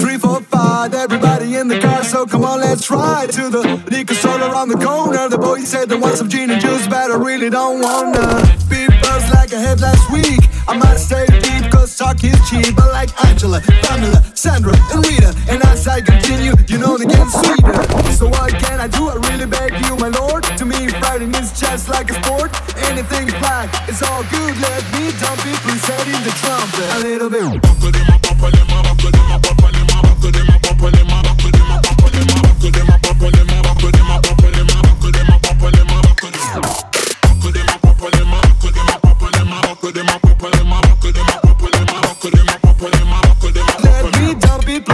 three, four, five. Everybody in the car, so come on, let's ride to the liquor store around the corner. The boy said they want some gin and juice, but I really don't wanna be buzzed like I had last week. I might stay deep, cause talk is cheap. I like Angela, Pamela, Sandra, and Rita. And as I continue, you know they get sweeter. So what can I do? I really beg you, my lord. To me, fighting is just like a sport. Anything's black, it's all good. Let me dump it, in the trumpet. A little bit.